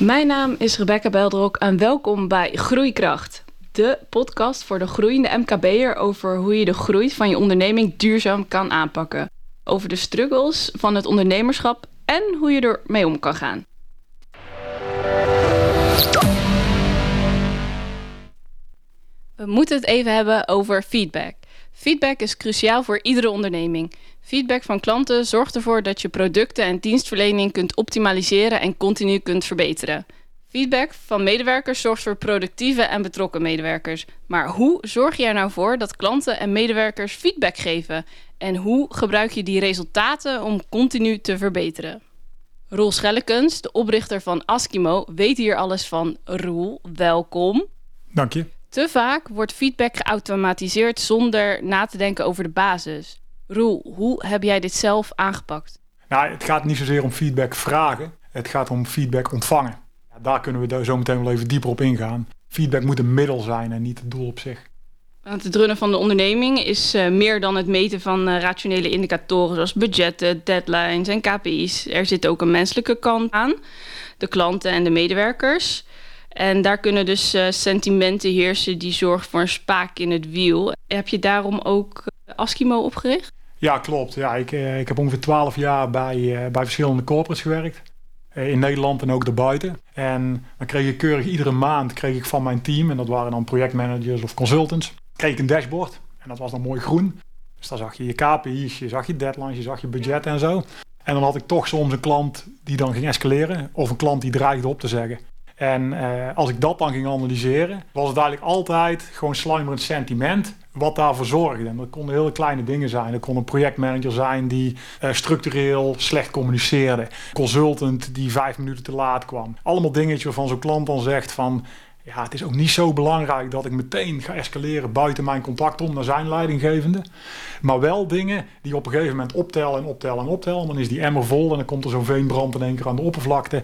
Mijn naam is Rebecca Beldrok en welkom bij Groeikracht. De podcast voor de groeiende MKB'er over hoe je de groei van je onderneming duurzaam kan aanpakken. Over de struggles van het ondernemerschap en hoe je ermee om kan gaan. We moeten het even hebben over feedback. Feedback is cruciaal voor iedere onderneming. Feedback van klanten zorgt ervoor dat je producten en dienstverlening kunt optimaliseren en continu kunt verbeteren. Feedback van medewerkers zorgt voor productieve en betrokken medewerkers. Maar hoe zorg je er nou voor dat klanten en medewerkers feedback geven? En hoe gebruik je die resultaten om continu te verbeteren? Roel Schellekens, de oprichter van Askimo, weet hier alles van. Roel, welkom. Dank je. Te vaak wordt feedback geautomatiseerd zonder na te denken over de basis. Roel, hoe heb jij dit zelf aangepakt? Nou, het gaat niet zozeer om feedback vragen, het gaat om feedback ontvangen. Ja, daar kunnen we zo meteen wel even dieper op ingaan. Feedback moet een middel zijn en niet het doel op zich. Want het runnen van de onderneming is uh, meer dan het meten van uh, rationele indicatoren zoals budgetten, deadlines en KPI's. Er zit ook een menselijke kant aan, de klanten en de medewerkers. En daar kunnen dus uh, sentimenten heersen die zorgen voor een spaak in het wiel. Heb je daarom ook Askimo opgericht? Ja, klopt. Ja, ik, ik heb ongeveer twaalf jaar bij, bij verschillende corporates gewerkt. In Nederland en ook daarbuiten. En dan kreeg ik keurig iedere maand kreeg ik van mijn team, en dat waren dan projectmanagers of consultants, kreeg ik een dashboard. En dat was dan mooi groen. Dus dan zag je je KPI's, je zag je deadlines, je zag je budget en zo. En dan had ik toch soms een klant die dan ging escaleren. Of een klant die dreigde op te zeggen. En uh, als ik dat dan ging analyseren, was het eigenlijk altijd gewoon sluimerend sentiment wat daarvoor zorgde. En dat konden hele kleine dingen zijn. Er kon een projectmanager zijn die uh, structureel slecht communiceerde. Consultant die vijf minuten te laat kwam. Allemaal dingetjes waarvan zo'n klant dan zegt van ja, het is ook niet zo belangrijk dat ik meteen ga escaleren buiten mijn contact om naar zijn leidinggevende. Maar wel dingen die op een gegeven moment optellen en optellen en optellen. Dan is die emmer vol en dan komt er zo'n veenbrand in één keer aan de oppervlakte.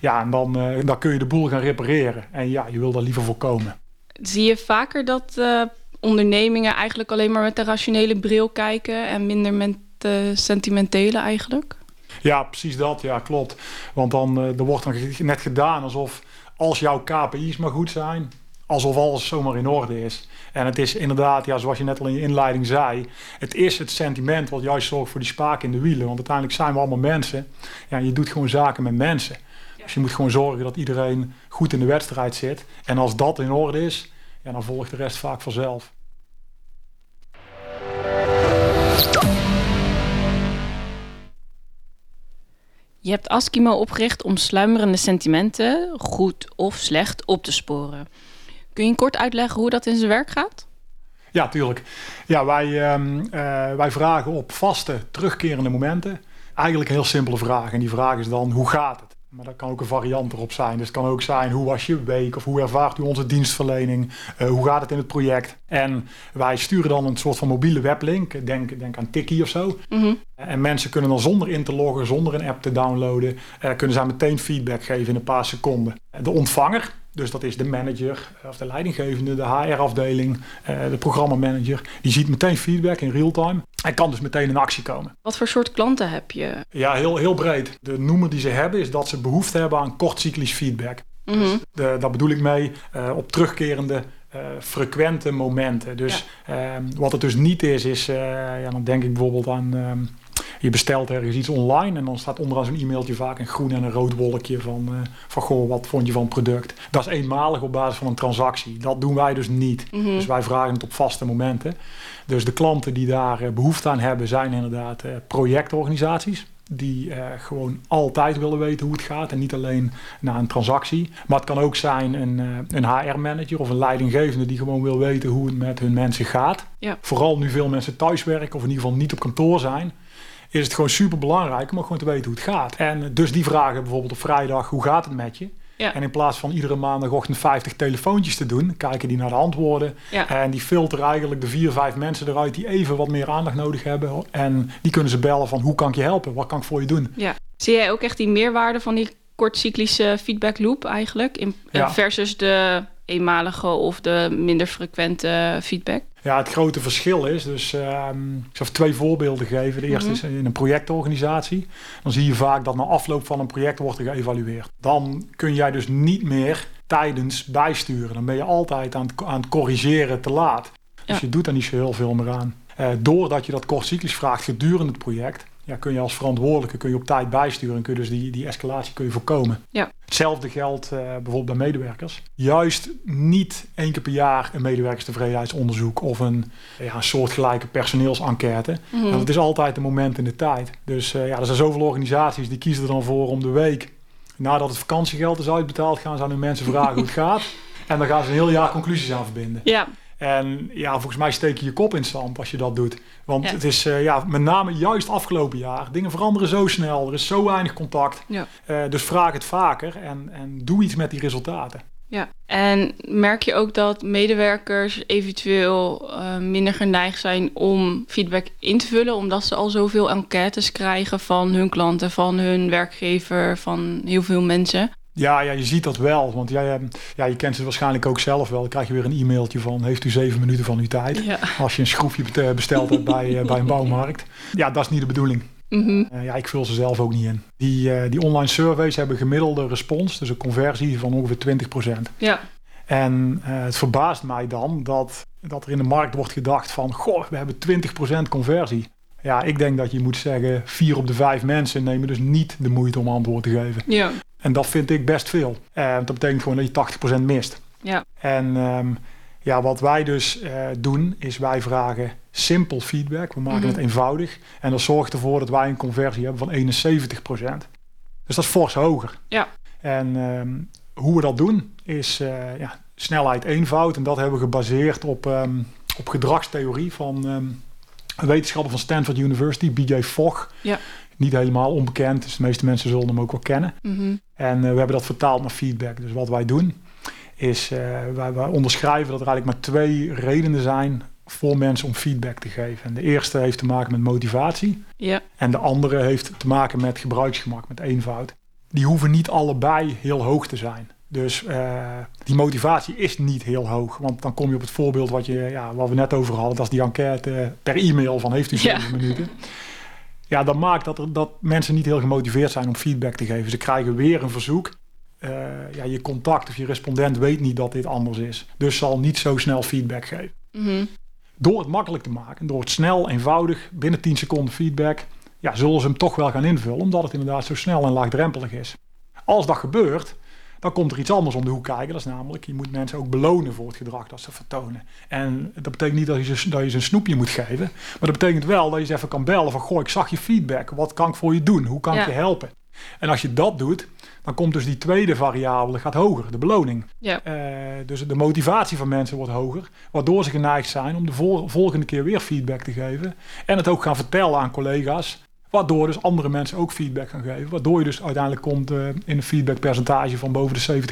Ja, en dan, uh, dan kun je de boel gaan repareren. En ja, je wil dat liever voorkomen. Zie je vaker dat uh, ondernemingen eigenlijk alleen maar met de rationele bril kijken en minder met de sentimentele eigenlijk? Ja, precies dat. Ja, klopt. Want dan uh, er wordt dan net gedaan alsof als jouw KPI's maar goed zijn, alsof alles zomaar in orde is. En het is inderdaad, ja, zoals je net al in je inleiding zei, het is het sentiment wat juist zorgt voor die spaak in de wielen. Want uiteindelijk zijn we allemaal mensen. Ja, je doet gewoon zaken met mensen. Dus je moet gewoon zorgen dat iedereen goed in de wedstrijd zit. En als dat in orde is, ja, dan volgt de rest vaak vanzelf. Je hebt Askimo opgericht om sluimerende sentimenten, goed of slecht, op te sporen. Kun je kort uitleggen hoe dat in zijn werk gaat? Ja, tuurlijk. Ja, wij, um, uh, wij vragen op vaste, terugkerende momenten eigenlijk een heel simpele vraag. En die vraag is dan, hoe gaat het? Maar dat kan ook een variant erop zijn. Dus het kan ook zijn, hoe was je week? Of hoe ervaart u onze dienstverlening? Uh, hoe gaat het in het project? En wij sturen dan een soort van mobiele weblink. Denk, denk aan Tiki of zo. Mm -hmm. En mensen kunnen dan zonder in te loggen, zonder een app te downloaden... Uh, kunnen zij meteen feedback geven in een paar seconden. De ontvanger, dus dat is de manager of de leidinggevende, de HR-afdeling, de programmamanager. Die ziet meteen feedback in real time. En kan dus meteen in actie komen. Wat voor soort klanten heb je? Ja, heel, heel breed. De noemer die ze hebben is dat ze behoefte hebben aan kortcyclisch feedback. Mm -hmm. dus de, daar bedoel ik mee uh, op terugkerende uh, frequente momenten. Dus ja. uh, wat het dus niet is, is, ja, dan denk ik bijvoorbeeld aan um, je bestelt ergens iets online en dan staat onderaan zo'n e-mailtje vaak een groen en een rood wolkje van, uh, van goh, wat vond je van het product. Dat is eenmalig op basis van een transactie. Dat doen wij dus niet. Mm -hmm. Dus wij vragen het op vaste momenten. Dus de klanten die daar uh, behoefte aan hebben zijn inderdaad uh, projectorganisaties. Die gewoon altijd willen weten hoe het gaat en niet alleen na een transactie. Maar het kan ook zijn een, een HR-manager of een leidinggevende die gewoon wil weten hoe het met hun mensen gaat. Ja. Vooral nu veel mensen thuiswerken of in ieder geval niet op kantoor zijn is het gewoon super belangrijk om gewoon te weten hoe het gaat. En dus die vragen bijvoorbeeld op vrijdag, hoe gaat het met je? Ja. En in plaats van iedere maandagochtend 50 telefoontjes te doen, kijken die naar de antwoorden. Ja. En die filteren eigenlijk de vier, vijf mensen eruit die even wat meer aandacht nodig hebben. En die kunnen ze bellen van hoe kan ik je helpen? Wat kan ik voor je doen? Ja. Zie jij ook echt die meerwaarde van die kortcyclische feedback loop eigenlijk? In, ja. Versus de eenmalige of de minder frequente feedback? Ja, het grote verschil is, dus um, ik zal twee voorbeelden geven. De eerste is in een projectorganisatie. Dan zie je vaak dat na afloop van een project wordt er geëvalueerd. Dan kun jij dus niet meer tijdens bijsturen. Dan ben je altijd aan het, aan het corrigeren te laat. Dus je doet daar niet zo heel veel meer aan. Uh, doordat je dat kortcyclisch vraagt gedurende het project, ja, kun je als verantwoordelijke kun je op tijd bijsturen en kun je dus die, die escalatie kun je voorkomen. Ja. Hetzelfde geldt uh, bijvoorbeeld bij medewerkers. Juist niet één keer per jaar een medewerkerstevredenheidsonderzoek of een, ja, een soortgelijke personeelsenquête. Mm -hmm. Het is altijd een moment in de tijd. Dus uh, ja, er zijn zoveel organisaties die kiezen er dan voor om de week nadat het vakantiegeld is uitbetaald, gaan ze aan hun mensen vragen hoe het gaat. En dan gaan ze een heel jaar conclusies aan verbinden. Ja. En ja, volgens mij steek je je kop in het zand als je dat doet. Want het is uh, ja, met name juist afgelopen jaar. Dingen veranderen zo snel. Er is zo weinig contact. Ja. Uh, dus vraag het vaker en, en doe iets met die resultaten. Ja, en merk je ook dat medewerkers eventueel uh, minder geneigd zijn om feedback in te vullen, omdat ze al zoveel enquêtes krijgen van hun klanten, van hun werkgever, van heel veel mensen? Ja, ja, je ziet dat wel. Want jij, ja, je kent ze waarschijnlijk ook zelf wel. Dan krijg je weer een e-mailtje van... heeft u zeven minuten van uw tijd? Ja. Als je een schroefje bestelt hebt bij, bij een bouwmarkt. Ja, dat is niet de bedoeling. Mm -hmm. uh, ja, ik vul ze zelf ook niet in. Die, uh, die online surveys hebben gemiddelde respons, dus een conversie van ongeveer 20%. Ja. En uh, het verbaast mij dan dat, dat er in de markt wordt gedacht van... goh, we hebben 20% conversie. Ja, ik denk dat je moet zeggen... vier op de vijf mensen nemen dus niet de moeite om antwoord te geven. Ja. En dat vind ik best veel. dat betekent gewoon dat je 80% mist. Ja. En um, ja, wat wij dus uh, doen, is wij vragen simpel feedback. We maken Mhm. het eenvoudig. En dat zorgt ervoor dat wij een conversie hebben van 71%. Dus dat is fors hoger. Ja. En um, hoe we dat doen, is uh, ja, snelheid eenvoud. En dat hebben we gebaseerd op, um, op gedragstheorie van een wetenschapper van Stanford University, B.J. Fogg. Ja. Niet helemaal onbekend, dus de meeste mensen zullen hem ook wel kennen. Mm-hmm. En uh, we hebben dat vertaald naar feedback. Dus wat wij doen, is uh, wij, wij, onderschrijven dat er eigenlijk maar twee redenen zijn voor mensen om feedback te geven. En de eerste heeft te maken met motivatie. Ja. En de andere heeft te maken met gebruiksgemak, met eenvoud. Die hoeven niet allebei heel hoog te zijn. Dus uh, die motivatie is niet heel hoog. Want dan kom je op het voorbeeld wat, je, ja, wat we net over hadden. Dat is die enquête per e-mail van heeft u zeven Ja. minuten. Ja, dat maakt dat, er, dat mensen niet heel gemotiveerd zijn om feedback te geven. Ze krijgen weer een verzoek. Uh, ja, je contact of je respondent weet niet dat dit anders is. Dus zal niet zo snel feedback geven. Mm-hmm. Door het makkelijk te maken, door het snel, eenvoudig, binnen 10 seconden feedback, ja, zullen ze hem toch wel gaan invullen, omdat het inderdaad zo snel en laagdrempelig is. Als dat gebeurt, dan komt er iets anders om de hoek kijken. Dat is namelijk, je moet mensen ook belonen voor het gedrag dat ze vertonen. En dat betekent niet dat je, ze, dat je ze een snoepje moet geven. Maar dat betekent wel dat je ze even kan bellen van... Goh, ik zag je feedback. Wat kan ik voor je doen? Hoe kan Ja. ik je helpen? En als je dat doet, dan komt dus die tweede variabele gaat hoger. De beloning. Ja. Uh, dus de motivatie van mensen wordt hoger. Waardoor ze geneigd zijn om de vol volgende keer weer feedback te geven. En het ook gaan vertellen aan collega's. Waardoor dus andere mensen ook feedback gaan geven. Waardoor je dus uiteindelijk komt uh, in een feedbackpercentage van boven de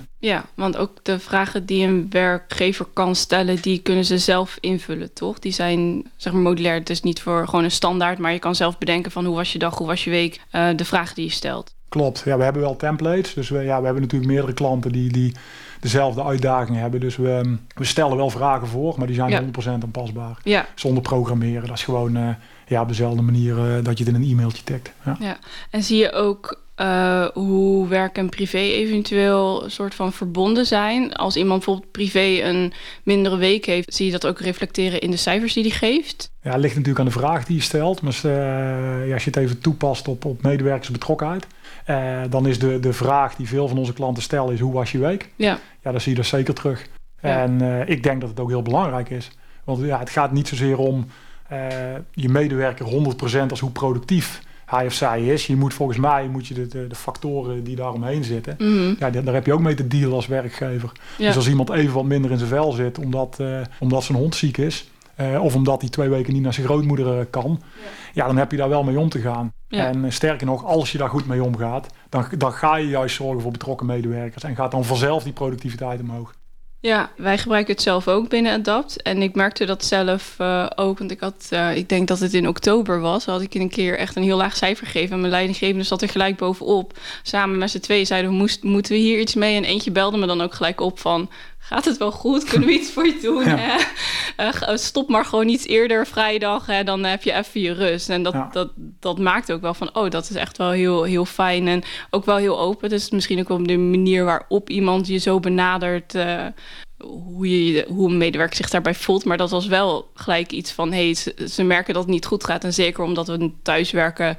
70%. Ja, want ook de vragen die een werkgever kan stellen, die kunnen ze zelf invullen, toch? Die zijn zeg maar modulair. Het is niet voor gewoon een standaard, maar je kan zelf bedenken van hoe was je dag, hoe was je week, uh, de vragen die je stelt. Klopt, ja, we hebben wel templates. Dus we, ja, we hebben natuurlijk meerdere klanten die, die dezelfde uitdagingen hebben. Dus we, we stellen wel vragen voor, maar die zijn Ja. 100% aanpasbaar. Ja, Zonder programmeren. Dat is gewoon uh, ja, op dezelfde manier uh, dat je het in een e-mailtje tikt. Ja. ja. En zie je ook uh, hoe werk en privé eventueel een soort van verbonden zijn? Als iemand bijvoorbeeld privé een mindere week heeft, zie je dat ook reflecteren in de cijfers die hij geeft? Ja, het ligt natuurlijk aan de vraag die je stelt. Maar uh, ja, als je het even toepast op, op medewerkersbetrokkenheid, uh, dan is de, de vraag die veel van onze klanten stellen is hoe was je week? Ja. Ja, dan zie je dat zeker terug. Ja. En ik denk dat het ook heel belangrijk is. Want ja, het gaat niet zozeer om je medewerker 100% als hoe productief hij of zij is. Je moet volgens mij moet je de, de, de factoren die daaromheen zitten, mm -hmm. ja, daar heb je ook mee te dealen als werkgever. Ja. Dus als iemand even wat minder in zijn vel zit omdat, uh, omdat zijn hond ziek is, uh, of omdat hij twee weken niet naar zijn grootmoeder uh, kan, ja. ja. dan heb je daar wel mee om te gaan. Ja. En sterker nog, als je daar goed mee omgaat, dan, dan ga je juist zorgen voor betrokken medewerkers en gaat dan vanzelf die productiviteit omhoog. Ja, wij gebruiken het zelf ook binnen Adapt. En ik merkte dat zelf uh, ook. Want ik had, uh, ik denk dat het in oktober was. Had ik een keer echt een heel laag cijfer gegeven. En mijn leidinggevende zat er gelijk bovenop. Samen met z'n tweeën zeiden we, moest, moeten we hier iets mee? En eentje belde me dan ook gelijk op van... gaat het wel goed? Kunnen we iets voor je doen? Hè? Uh, stop maar gewoon iets eerder vrijdag. Hè? Dan heb je even je rust. En dat, dat, dat maakt ook wel van, oh, dat is echt wel heel, heel fijn. En ook wel heel open. Dus misschien ook wel de manier waarop iemand je zo benadert. Uh, hoe, je, hoe een medewerker zich daarbij voelt. Maar dat was wel gelijk iets van, hey, ze, ze merken dat het niet goed gaat. En zeker omdat we thuiswerken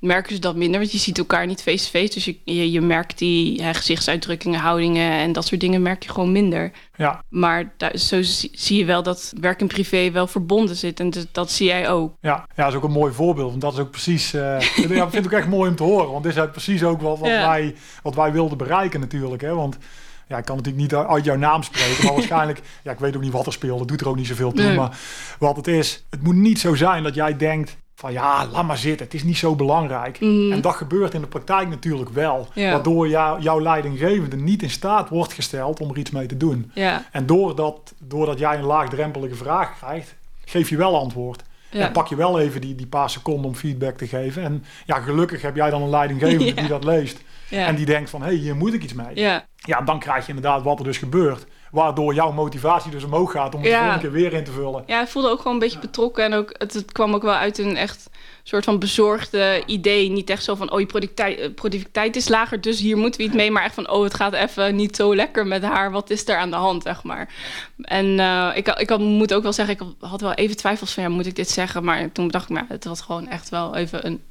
merken ze dat minder. Want je ziet elkaar niet face-to-face. dus je, je, merkt die gezichtsuitdrukkingen, houdingen en dat soort dingen merk je gewoon minder. Ja. Maar daar, zo zie je wel dat werk en privé wel verbonden zit. En dat, zie jij ook. Ja, ja, dat is ook een mooi voorbeeld. Want dat is ook precies... Uh, ja, ik vind het ook echt mooi om te horen. Want dit is precies ook wat, wat, wij, wat wij wilden bereiken natuurlijk. Hè? Want ja, ik kan natuurlijk niet uit jouw naam spreken, maar waarschijnlijk, ja, ik weet ook niet wat er speelt, dat doet er ook niet zoveel toe. Maar wat het is, het moet niet zo zijn dat jij denkt, van ja, laat maar zitten, het is niet zo belangrijk. Mhm. En dat gebeurt in de praktijk natuurlijk wel. Waardoor jou, jouw leidinggevende niet in staat wordt gesteld om er iets mee te doen. Ja. En doordat, doordat jij een laagdrempelige vraag krijgt, geef je wel antwoord. En pak je wel even die, die paar seconden om feedback te geven. En ja, gelukkig heb jij dan een leidinggevende die dat leest. En die denkt van, hé, hey, hier moet ik iets mee. Ja. ja, dan krijg je inderdaad wat er dus gebeurt. Waardoor jouw motivatie dus omhoog gaat om het ja. volgende keer weer in te vullen. Ja, ik voelde ook gewoon een beetje betrokken. En ook, het, het, kwam ook wel uit een echt soort van bezorgde idee. Niet echt zo van, oh, je productiviteit, eh, productiviteit is lager, dus hier moeten we iets mee. Maar echt van, oh, het gaat even niet zo lekker met haar. Wat is er aan de hand, zeg maar. En uh, ik, ik had, moet ook wel zeggen, ik had wel even twijfels van, ja, moet ik dit zeggen? Maar toen dacht ik, maar het was gewoon echt wel even een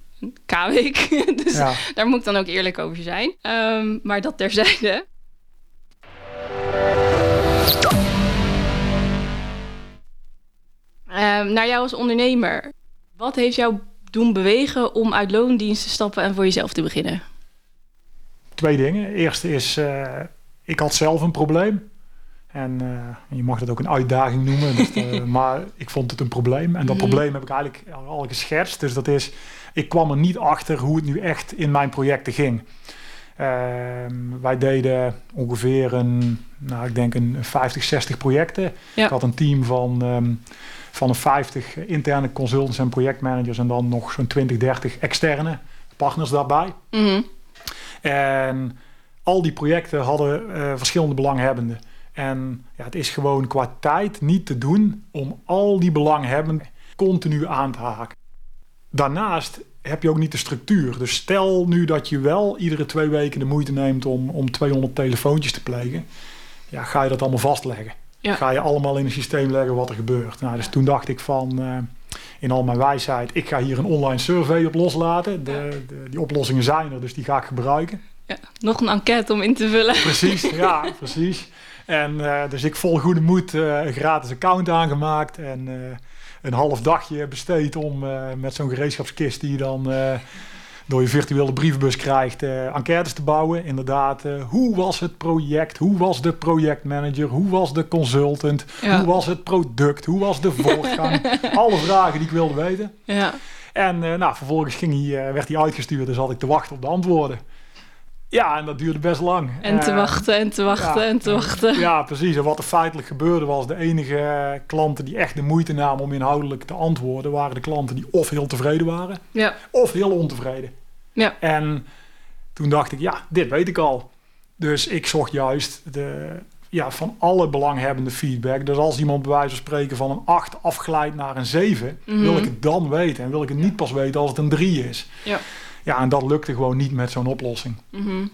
K-week. dus daar moet ik dan ook eerlijk over zijn. Um, maar dat terzijde. Um, naar jou als ondernemer. Wat heeft jou doen bewegen om uit loondienst te stappen en voor jezelf te beginnen? Twee dingen. Eerste is, uh, ik had zelf een probleem. En uh, je mag dat ook een uitdaging noemen. Dus, uh, maar ik vond het een probleem. En dat mm. probleem heb ik eigenlijk al geschetst. Dus dat is, ik kwam er niet achter hoe het nu echt in mijn projecten ging. Ehm, wij deden ongeveer een, nou, ik denk een 50, 60 projecten. Ik had een team van, um, van een 50 interne consultants en projectmanagers en dan nog zo'n 20, 30 externe partners daarbij. Mhm. En al die projecten hadden uh, verschillende belanghebbenden. En ja, het is gewoon qua tijd niet te doen om al die belanghebbenden continu aan te haken. Daarnaast heb je ook niet de structuur. Dus stel nu dat je wel iedere twee weken de moeite neemt om, om 200 telefoontjes te plegen. Ja, ga je dat allemaal vastleggen? Ga je allemaal in een systeem leggen wat er gebeurt? Nou, dus toen dacht ik van, uh, in al mijn wijsheid, ik ga hier een online survey op loslaten. De, de, die oplossingen zijn er, dus die ga ik gebruiken. Ja, nog een enquête om in te vullen. Precies, ja, precies. En uh, dus ik vol goede moed uh, een gratis account aangemaakt en een half dagje besteed om uh, met zo'n gereedschapskist die je dan uh, door je virtuele brievenbus krijgt, uh, enquêtes te bouwen. Inderdaad, hoe was het project? Hoe was de projectmanager? Hoe was de consultant? Ja. Hoe was het product? Hoe was de voortgang? Alle vragen die ik wilde weten. Ja. En nou, vervolgens ging hij, werd hij uitgestuurd, dus had ik te wachten op de antwoorden. Ja, en dat duurde best lang. En te wachten en te wachten en te wachten. Ja, precies. En wat er feitelijk gebeurde was... de enige klanten die echt de moeite namen om inhoudelijk te antwoorden... waren de klanten die of heel tevreden waren... Ja. of heel ontevreden. Ja. En toen dacht ik, ja, dit weet ik al. Dus ik zocht juist de, ja, van alle belanghebbende feedback. Dus als iemand bij wijze van spreken van een 8 afglijdt naar een 7... wil mhm. ik het dan weten. En wil ik het niet pas weten als het een 3 is. Ja. Ja, en dat lukte gewoon niet met zo'n oplossing. Mhm.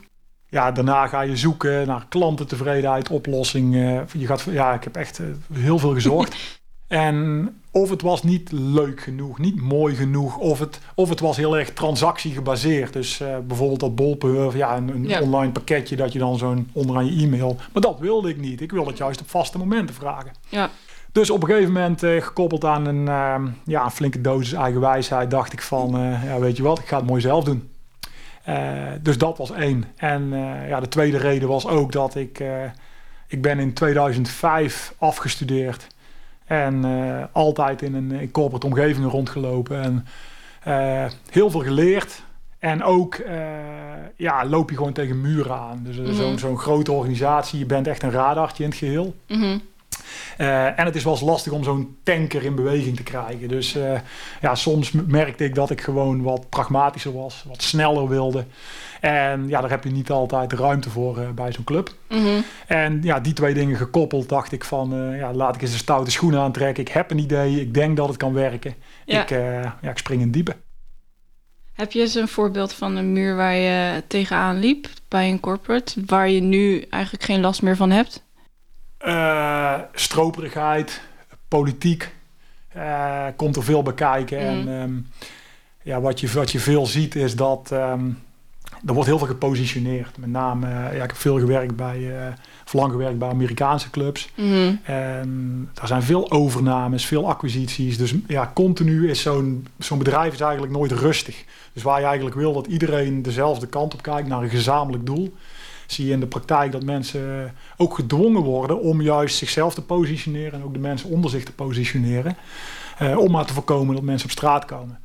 Ja, daarna ga je zoeken naar klantentevredenheid, oplossingen. Je gaat, ja, ik heb echt eh, heel veel gezocht. en of het was niet leuk genoeg, niet mooi genoeg, of het, of het was heel erg transactiegebaseerd. Dus uh, bijvoorbeeld dat bolpen, ja, een, een online pakketje dat je dan zo'n onderaan je e-mail. Maar dat wilde ik niet. Ik wilde het juist op vaste momenten vragen. Ja. Dus op een gegeven moment, uh, gekoppeld aan een, uh, ja, een flinke dosis eigen wijsheid, dacht ik van, uh, ja, weet je wat, ik ga het mooi zelf doen. dus dat was één. En ja, de tweede reden was ook dat ik, ik ben in 2005 afgestudeerd en altijd in een in corporate omgeving rondgelopen en heel veel geleerd. En ook ja, loop je gewoon tegen muren aan. Dus mm -hmm. zo'n zo'n grote organisatie, je bent echt een radartje in het geheel. Mm Eh, en het is wel eens lastig om zo'n tanker in beweging te krijgen. Dus uh, ja, soms merkte ik dat ik gewoon wat pragmatischer was, wat sneller wilde. En ja, daar heb je niet altijd ruimte voor uh, bij zo'n club. Mhm. En ja, die twee dingen gekoppeld, dacht ik van, ja, laat ik eens een stoute schoenen aantrekken. Ik heb een idee, ik denk dat het kan werken. Ja. Ik, ja, ik spring in diepe. Heb je eens een voorbeeld van een muur waar je tegenaan liep bij een corporate, waar je nu eigenlijk geen last meer van hebt? Uh, stroperigheid, politiek, uh, komt er veel bij kijken. Mhm. En um, ja, wat, je, wat je veel ziet is dat um, er wordt heel veel gepositioneerd. Met name, uh, ja, ik heb veel gewerkt bij, lang gewerkt bij Amerikaanse clubs. Mhm. En er zijn veel overnames, veel acquisities. Dus ja, continu is zo'n zo'n bedrijf is eigenlijk nooit rustig. Dus waar je eigenlijk wil dat iedereen dezelfde kant op kijkt naar een gezamenlijk doel zie je in de praktijk dat mensen ook gedwongen worden om juist zichzelf te positioneren en ook de mensen onder zich te positioneren. Uh, om maar te voorkomen dat mensen op straat komen.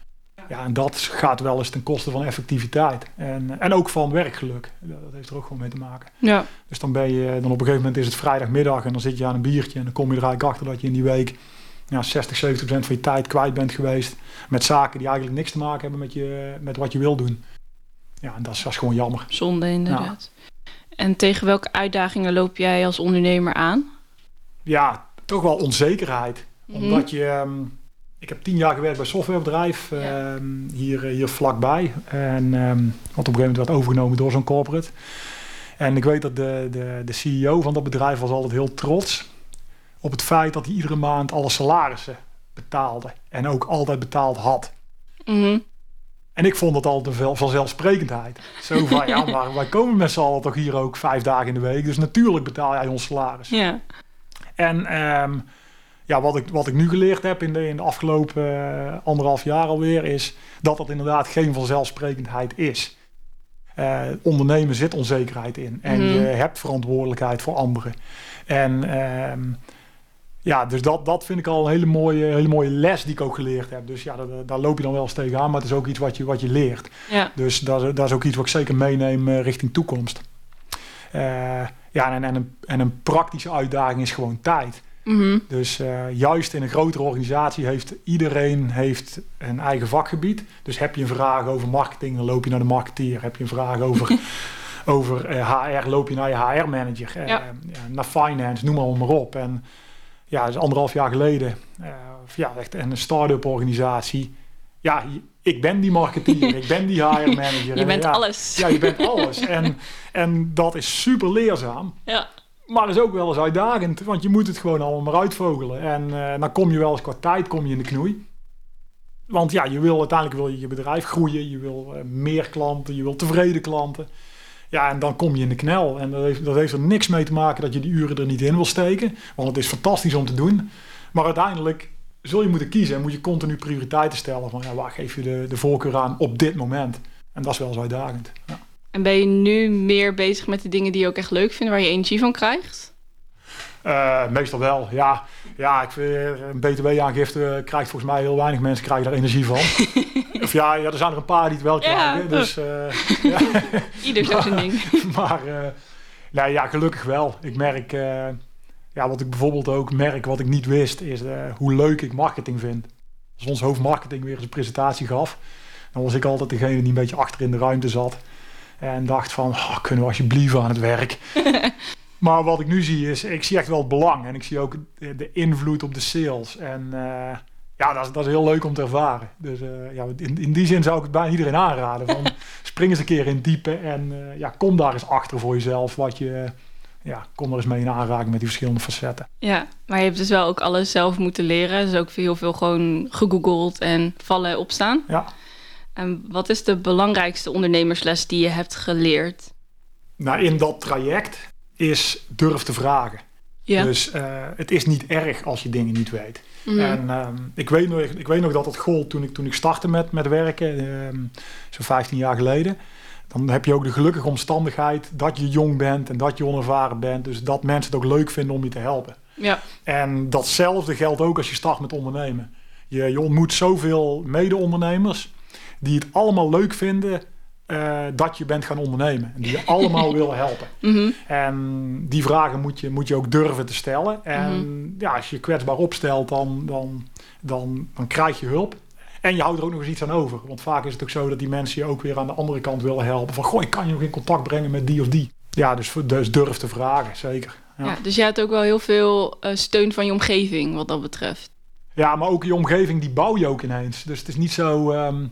Ja, en dat gaat wel eens ten koste van effectiviteit. En, en ook van werkgeluk. Dat heeft er ook gewoon mee te maken. Ja. Dus dan ben je, dan op een gegeven moment is het vrijdagmiddag en dan zit je aan een biertje en dan kom je er eigenlijk achter dat je in die week ja, 60, 70 procent van je tijd kwijt bent geweest. Met zaken die eigenlijk niks te maken hebben met, je, met wat je wil doen. Ja, en dat is, dat is gewoon jammer. Zonde inderdaad. En tegen welke uitdagingen loop jij als ondernemer aan? Ja, toch wel onzekerheid. Mhm. Omdat je... Um, ik heb tien jaar gewerkt bij een softwarebedrijf Ja. um, hier, hier vlakbij. En um, wat op een gegeven moment werd overgenomen door zo'n corporate. En ik weet dat de, de, de CEO van dat bedrijf was altijd heel trots op het feit dat hij iedere maand alle salarissen betaalde. En ook altijd betaald had. Mhm. En ik vond dat altijd een vanzelfsprekendheid. Zo van, ja, maar wij komen met z'n allen toch hier ook vijf dagen in de week. Dus natuurlijk betaal jij ons salaris. Ja. En um, ja, wat, ik, wat ik nu geleerd heb in de, in de afgelopen uh, anderhalf jaar alweer... is dat dat inderdaad geen vanzelfsprekendheid is. Uh, ondernemen zit onzekerheid in. En Mhm. je hebt verantwoordelijkheid voor anderen. En... Um, ja, dus dat, dat vind ik al een hele mooie, hele mooie les die ik ook geleerd heb. Dus ja, daar, daar loop je dan wel eens tegenaan, maar het is ook iets wat je, wat je leert. Ja. Dus dat, is- dat is ook iets wat ik zeker meeneem eh, richting toekomst. Eh, ja, en, en, een, en een praktische uitdaging is gewoon tijd. Mhm. Dus eh, juist in een grotere organisatie heeft iedereen heeft een eigen vakgebied. Dus heb je een vraag over marketing, dan loop je naar de marketeer. Heb je een vraag over, over HR, loop je naar je HR-manager. Ja. ja, naar finance, noem maar, maar op. En ja, dus anderhalf jaar geleden, eh, ja, echt een start-up organisatie. Ja, ik ben die marketeer, ik ben die HR-manager. Je En bent ja, alles. Ja, je bent alles. En, en dat is super leerzaam. Ja. Maar is ook wel eens uitdagend, want je moet het gewoon allemaal maar uitvogelen. En eh, dan kom je wel eens qua tijd kom je in de knoei. Want ja, je wil uiteindelijk wil je je bedrijf groeien, je wil eh, meer klanten, je wil tevreden klanten. Ja, en dan kom je in de knel. En dat heeft, dat heeft er niks mee te maken dat je die uren er niet in wil steken. Want het is fantastisch om te doen. Maar uiteindelijk zul je moeten kiezen en moet je continu prioriteiten stellen. Van ja, waar geef je de, de voorkeur aan op dit moment? En dat is wel eens uitdagend. Ja. En ben je nu meer bezig met de dingen die je ook echt leuk vindt, waar je energie van krijgt? Eh, meestal wel, ja. Ja, ik eh, een btw-aangifte krijgt volgens mij heel weinig mensen krijgen daar energie van. of ja, ja, er zijn er een paar die het wel Ja. krijgen. Dus, eh, ja. Ieder zo zijn ding. maar nee, ja, gelukkig wel. Ik merk, ja, wat ik bijvoorbeeld ook merk, wat ik niet wist, is hoe leuk ik marketing vind. Als ons hoofd marketing weer eens een presentatie gaf, dan was ik altijd degene die een beetje achter in de ruimte zat. En dacht van, oh, kunnen we alsjeblieft aan het werk. Maar wat ik nu zie is, ik zie echt wel het belang. En ik zie ook de de invloed op de sales. En eh, ja, dat is, dat is heel leuk om te ervaren. Dus eh, ja, in, in die zin zou ik het bijna iedereen aanraden. Van, spring eens een keer in het diepe en eh, ja, kom daar eens achter voor jezelf. Wat je, ja, kom er eens mee in aanraking met die verschillende facetten. Ja, maar je hebt dus wel ook alles zelf moeten leren. Dus ook heel veel gewoon gegoogeld en vallen opstaan. Ja. En wat is de belangrijkste ondernemersles die je hebt geleerd? Nou, in dat traject is durf te vragen. Ja. Dus eh, het is niet erg als je dingen niet weet. Mhm. En ehm, ik, weet nog, ik weet nog dat het gold toen ik, toen ik startte met, met werken, ehm zo'n 15 jaar geleden. Dan heb je ook de gelukkige omstandigheid dat je jong bent en dat je onervaren bent. Dus dat mensen het ook leuk vinden om je te helpen. ja. En datzelfde geldt ook als je start met ondernemen. Je, je ontmoet zoveel mede-ondernemers die het allemaal leuk vinden eh, dat je bent gaan ondernemen. En die je allemaal willen helpen. Mhm. En die vragen moet je, moet je ook durven te stellen. En Mhm. ja, als je je kwetsbaar opstelt, dan, dan, dan, dan krijg je hulp. En je houdt er ook nog eens iets aan over. Want vaak is het ook zo dat die mensen je ook weer aan de andere kant willen helpen. Van, goh, ik kan je nog in contact brengen met die of die. Ja, dus, dus durf te vragen, zeker. Ja. Ja, dus je hebt ook wel heel veel eh, steun van je omgeving wat dat betreft. Ja, maar ook je omgeving, die bouw je ook ineens. Dus het is niet zo... ehm,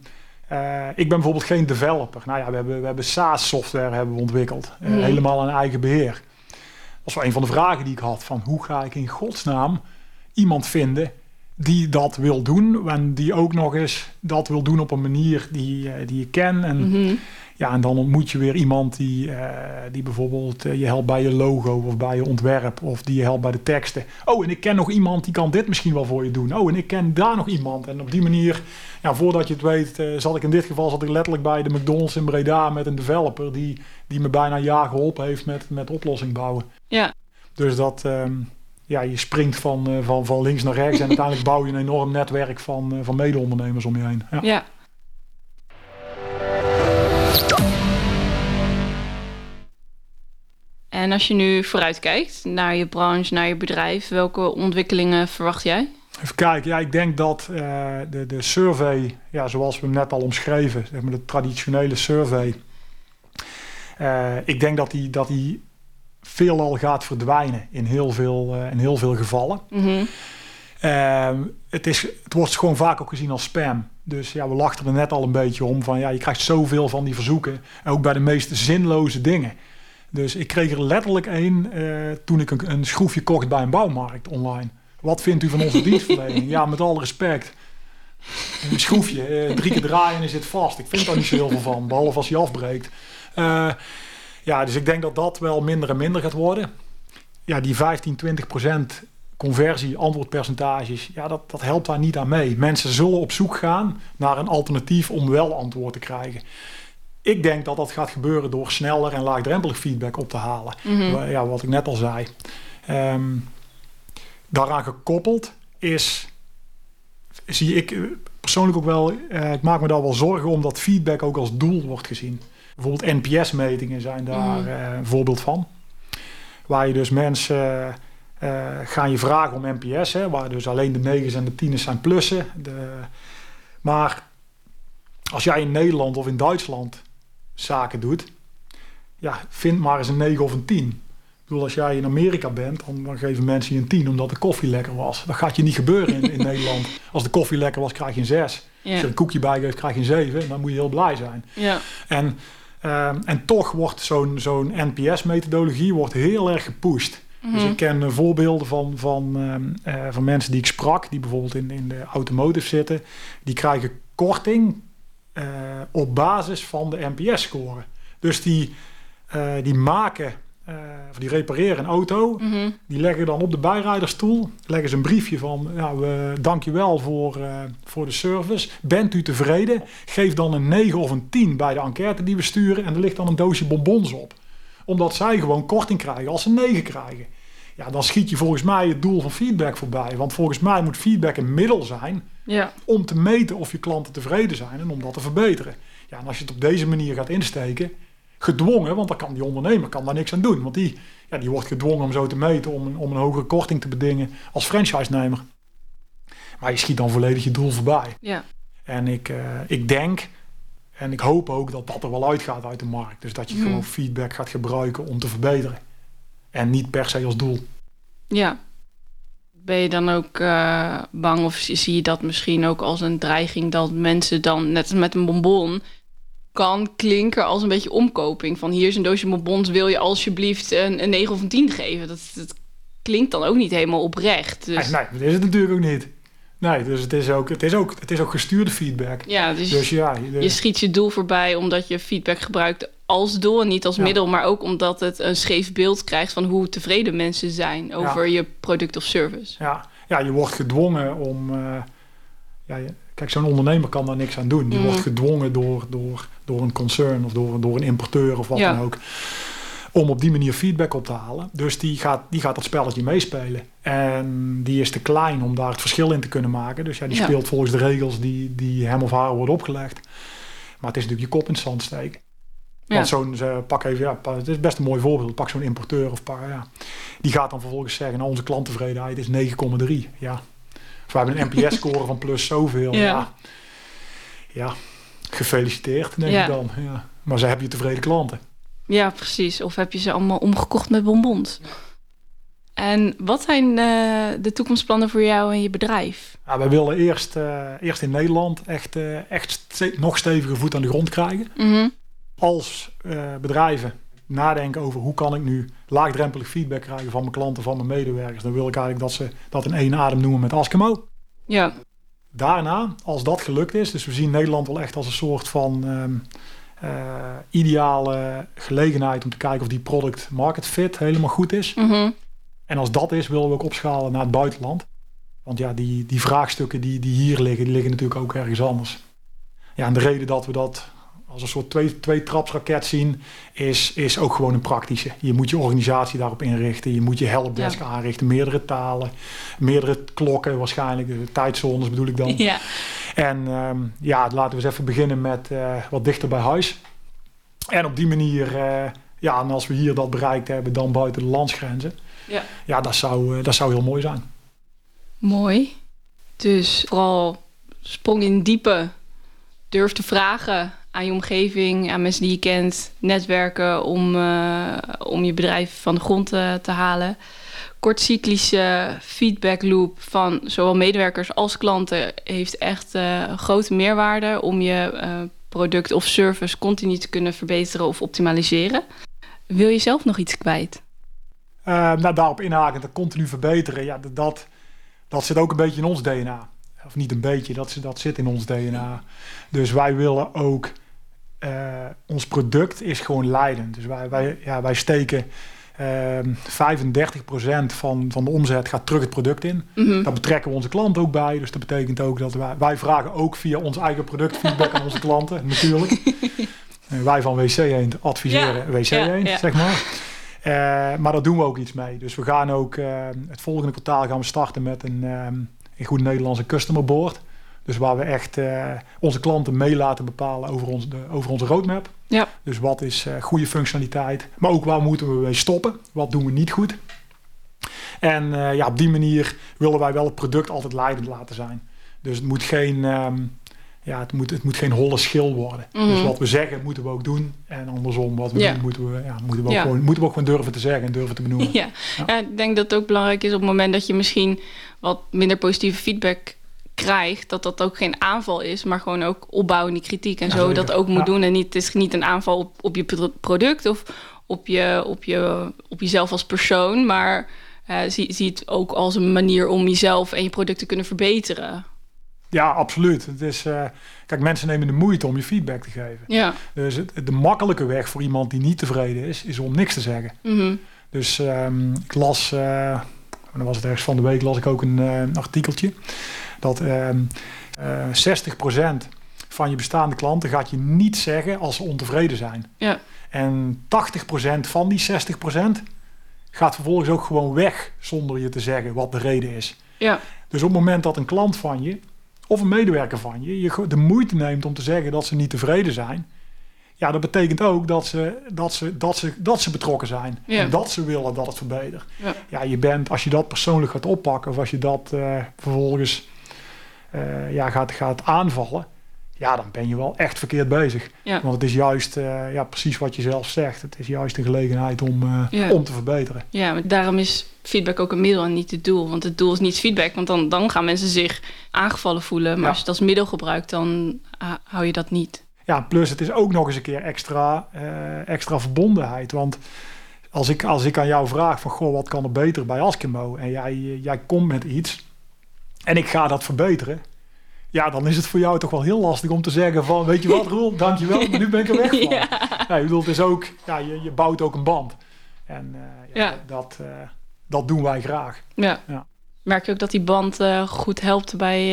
eh, ik ben bijvoorbeeld geen developer. Nou ja, we hebben, we hebben SaaS-software hebben we ontwikkeld. Eh. Helemaal aan eigen beheer. Dat was wel een van de vragen die ik had. Van hoe ga ik in godsnaam iemand vinden die dat wil doen. En die ook nog eens dat wil doen op een manier die, eh, die je ken. En, Mhm. Ja, en dan ontmoet je weer iemand die, eh, die bijvoorbeeld eh, je helpt bij je logo of bij je ontwerp. Of die je helpt bij de teksten. Oh, en ik ken nog iemand die kan dit misschien wel voor je doen. Oh, en ik ken daar nog iemand. En op die manier, ja, voordat je het weet, eh, zat ik in dit geval zat ik letterlijk bij de McDonald's in Breda met een developer die, die me bijna een jaar geholpen heeft met, met oplossing bouwen. Ja, Dus dat, ehm, ja, je springt van, van, van links naar rechts en uiteindelijk bouw je een enorm netwerk van, van mede-ondernemers om je heen. Ja. ja. En als je nu vooruitkijkt naar je branche, naar je bedrijf, welke ontwikkelingen verwacht jij? Even kijken, ja, ik denk dat eh, de, de survey, ja, zoals we hem net al omschreven, zeg maar de traditionele survey, eh, ik denk dat die, dat die veelal gaat verdwijnen in heel veel, eh, in heel veel gevallen. Mhm. Ehm, het, is, het wordt gewoon vaak ook gezien als spam. Dus ja, we lachten er net al een beetje om van ja, je krijgt zoveel van die verzoeken. En ook bij de meest zinloze dingen. Dus ik kreeg er letterlijk één eh, toen ik een, een schroefje kocht bij een bouwmarkt online. Wat vindt u van onze dienstverlening? Ja, met alle respect. Een schroefje, eh, drie keer draaien en het vast. Ik vind daar niet zo heel veel van, behalve als hij afbreekt. Eh, ja, dus ik denk dat dat wel minder en minder gaat worden. Ja, die 15, 20 procent conversie, antwoordpercentages, ja, dat, dat helpt daar niet aan mee. Mensen zullen op zoek gaan naar een alternatief om wel antwoord te krijgen. Ik denk dat dat gaat gebeuren door sneller en laagdrempelig feedback op te halen. Mhm. Ja, wat ik net al zei. Ehm, daaraan gekoppeld is, zie ik eh, persoonlijk ook wel, eh, ik maak me daar wel zorgen om dat feedback ook als doel wordt gezien. Bijvoorbeeld NPS-metingen zijn daar Mhm. eh, een voorbeeld van. Waar je dus mensen gaan je vragen om NPS, hè, waar dus alleen de negens en de tieners zijn plussen. De, maar als jij in Nederland of in Duitsland zaken doet, ja, vind maar eens een 9 of een 10. Ik bedoel, als jij in Amerika bent, dan, dan geven mensen je een 10 omdat de koffie lekker was. Dat gaat je niet gebeuren in, in Nederland. Als de koffie lekker was, krijg je een 6. Als je Ja. een koekje bij geeft, krijg je een 7. Dan moet je heel blij zijn. Ja. En, ehm, en toch wordt zo'n zo'n NPS-methodologie wordt heel erg gepusht. Dus Mhm. ik ken eh, voorbeelden van, van, ehm, eh, van mensen die ik sprak, die bijvoorbeeld in, in de automotive zitten. Die krijgen korting eh, op basis van de NPS-score. Dus die, eh, die maken, eh, of die repareren een auto. Mhm. Die leggen dan op de bijrijdersstoel leggen ze een briefje van, ja, we dank je wel voor, voor de service. Bent u tevreden? Geef dan een 9 of een 10 bij de enquête die we sturen en er ligt dan een doosje bonbons op. Omdat zij gewoon korting krijgen als ze 9 krijgen. Ja, dan schiet je volgens mij het doel van feedback voorbij. Want volgens mij moet feedback een middel zijn Ja. om te meten of je klanten tevreden zijn en om dat te verbeteren. Ja, en als je het op deze manier gaat insteken, gedwongen, want dan kan die ondernemer kan daar niks aan doen. Want die, ja, die wordt gedwongen om zo te meten, om een, om een hogere korting te bedingen als franchise-nemer. Maar je schiet dan volledig je doel voorbij. Ja. En ik, eh, ik denk en ik hoop ook dat dat er wel uitgaat uit de markt. Dus dat je Mhm. gewoon feedback gaat gebruiken om te verbeteren. En niet per se als doel. Ja. Ben je dan ook eh, bang of zie je dat misschien ook als een dreiging dat mensen dan, net als met een bonbon, kan klinken als een beetje omkoping? Van hier is een doosje bonbons, wil je alsjeblieft een, een 9 of een 10 geven? Dat, dat klinkt dan ook niet helemaal oprecht. Dus, Nee, nee, dat is het natuurlijk ook niet. Nee, dus het is ook, het is ook, het is ook gestuurde feedback. Ja, dus, Dus ja, je schiet je doel voorbij omdat je feedback gebruikt als doel en niet als Ja. middel, maar ook omdat het een scheef beeld krijgt van hoe tevreden mensen zijn over je product of service. Ja, ja, je wordt gedwongen om. eh, ja, kijk, zo'n ondernemer kan daar niks aan doen. Die Mhm. wordt gedwongen door, door, door een concern of door, door een importeur of wat Ja. dan ook. Om op die manier feedback op te halen. Dus die gaat, die gaat dat spelletje meespelen. En die is te klein om daar het verschil in te kunnen maken. Dus ja, die speelt volgens de regels die, die hem of haar worden opgelegd. Maar het is natuurlijk je kop in het zand steken. Want zo'n, pak even, ja, het is best een mooi voorbeeld. Pak zo'n importeur of pak, ja. Die gaat dan vervolgens zeggen, nou, onze klanttevredenheid is 9,3. Ja. Of we hebben een NPS-score van plus zoveel. Ja. ja. ja. gefeliciteerd, denk ik dan. Ja. Maar ze hebben je tevreden klanten. Ja, precies. Of heb je ze allemaal omgekocht met bonbons? En wat zijn uh, de toekomstplannen voor jou en je bedrijf? Ja, wij willen eerst, uh, eerst in Nederland echt, uh, echt nog steviger voet aan de grond krijgen. Mm Als bedrijven nadenken over hoe kan ik nu laagdrempelig feedback krijgen van mijn klanten, van mijn medewerkers, dan wil ik eigenlijk dat ze dat in één adem noemen met Askemo. Ja. Daarna, als dat gelukt is, dus we zien Nederland wel echt als een soort van um, ideale gelegenheid om te kijken of die product market fit helemaal goed is. Mm en als dat is, willen we ook opschalen naar het buitenland. Want ja, die, die vraagstukken die, die hier liggen, die liggen natuurlijk ook ergens anders. Ja, en de reden dat we dat als een soort twee, twee trapsraket zien, is, is ook gewoon een praktische. Je moet je organisatie daarop inrichten. Je moet je helpdesk aanrichten. Meerdere talen, meerdere klokken waarschijnlijk. De tijdzones bedoel ik dan. Ja. En um, ja, laten we eens even beginnen met uh, wat dichter bij huis. En op die manier, uh, ja, en als we hier dat bereikt hebben, dan buiten de landsgrenzen. Ja, ja dat, zou, eh, dat zou heel mooi zijn. Mooi. Dus vooral sprong in diepe. Durf te vragen aan je omgeving, aan mensen die je kent. Netwerken om, uh, om je bedrijf van de grond te, eh, te halen. Kortcyclische feedback loop van zowel medewerkers als klanten heeft echt uh, grote meerwaarde om je product of service continu te kunnen verbeteren of optimaliseren. Wil je zelf nog iets kwijt? Nou, daarop inhaken, dat continu verbeteren, ja, dat, dat zit ook een beetje in ons DNA. Of niet een beetje, dat zit in ons DNA. Dus wij willen ook, uh, ons product is gewoon leidend. Dus wij, wij, ja, wij steken uh, ehm, 35% van, van de omzet gaat terug het product in. Mm -hmm. Daar betrekken we onze klant ook bij. Dus dat betekent ook dat wij, wij vragen ook via ons eigen product feedback aan onze klanten, natuurlijk. wij van WC Eend adviseren ja, WC Eend, ja, ja. zeg maar. Uh, maar daar doen we ook iets mee. Dus we gaan ook uh, het volgende kwartaal gaan we starten met een, um, in goed Nederlandse customer board. Dus waar we echt uh, onze klanten mee laten bepalen over, ons, de, over onze roadmap. Ja. Dus wat is goede functionaliteit, maar ook waar moeten we mee stoppen? Wat doen we niet goed? En ja, op die manier willen wij wel het product altijd leidend laten zijn. Dus het moet geen um, ja, het moet, het moet geen holle schil worden. Mm. Dus wat we zeggen, moeten we ook doen. En andersom, wat we ja. doen, moeten we, ja, moeten, we ook ja. gewoon, moeten we ook gewoon durven te zeggen en durven te benoemen. Ja. ja. ik denk dat het ook belangrijk is op het moment dat je misschien wat minder positieve feedback krijgt, dat dat ook geen aanval is, maar gewoon ook opbouwen die kritiek en zo dat ook moet doen. En niet, het is niet een aanval op, op je product of op, je, op, je, op jezelf als persoon, maar uh, zie, zie het ook als een manier om jezelf en je product te kunnen verbeteren. Ja, absoluut. Het is, uh, kijk, mensen nemen de moeite om je feedback te geven. Ja. Dus het, de makkelijke weg voor iemand die niet tevreden is, is om niks te zeggen. Mm -hmm. Dus um, ik las, uh, dan was het ergens van de week, las ik ook een, een artikeltje. Dat um, 60% van je bestaande klanten gaat je niet zeggen als ze ontevreden zijn. Ja. En 80% van die 60% gaat vervolgens ook gewoon weg zonder je te zeggen wat de reden is. Ja. Dus op het moment dat een klant van je of een medewerker van je, je de moeite neemt om te zeggen dat ze niet tevreden zijn, ja, dat betekent ook dat ze, dat ze, dat ze, dat ze betrokken zijn. Ja. En dat ze willen dat het verbetert. Ja. ja, je bent, als je dat persoonlijk gaat oppakken, of als je dat uh, vervolgens uh, ja, gaat, gaat aanvallen, ja, dan ben je wel echt verkeerd bezig. Ja. Want het is juist uh, ja, precies wat je zelf zegt. Het is juist een gelegenheid om, uh, ja. om te verbeteren. Ja, maar daarom is feedback ook een middel en niet het doel. Want het doel is niet feedback, want dan, dan gaan mensen zich aangevallen voelen. Maar ja. als je het als middel gebruikt, dan uh, hou je dat niet. Ja, plus het is ook nog eens een keer extra, extra verbondenheid. Want als ik, als ik aan jou vraag van, goh, wat kan er beter bij Askimo? En jij, jij komt met iets en ik ga dat verbeteren ja, dan is het voor jou toch wel heel lastig om te zeggen van, weet je wat Roel, dankjewel, maar nu ben ik er weg van. Ja. Ja, ik bedoel, het is ook, ja, je, je bouwt ook een band. En uh, ja, ja. Dat, uh, dat doen wij graag. Ja. ja. Merk je ook dat die band uh, goed helpt bij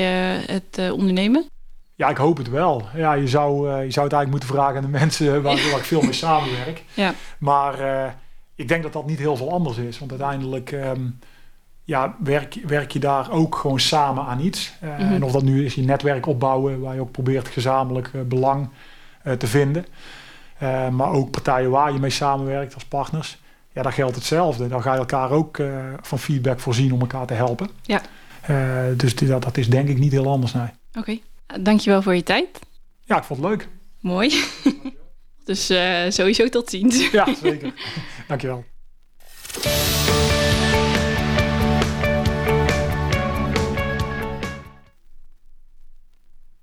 het ondernemen? Ja, ik hoop het wel. Ja, je zou, je zou het eigenlijk moeten vragen aan de mensen waar, waar ik veel mee samenwerk. Ja. Maar ik denk dat dat niet heel veel anders is. Want uiteindelijk... Um, ja, werk, werk je daar ook gewoon samen aan iets. Uh, Mhm. En of dat nu is je netwerk opbouwen, waar je ook probeert gezamenlijk uh, belang uh, te vinden. Eh, maar ook partijen waar je mee samenwerkt als partners. Ja, daar geldt hetzelfde. Dan ga je elkaar ook van feedback voorzien om elkaar te helpen. Ja. Dus dat, dat is denk ik niet heel anders, nee. Oké, okay. dankjewel voor je tijd. Ja, ik vond het leuk. Mooi. dus sowieso tot ziens. Ja, zeker. dankjewel.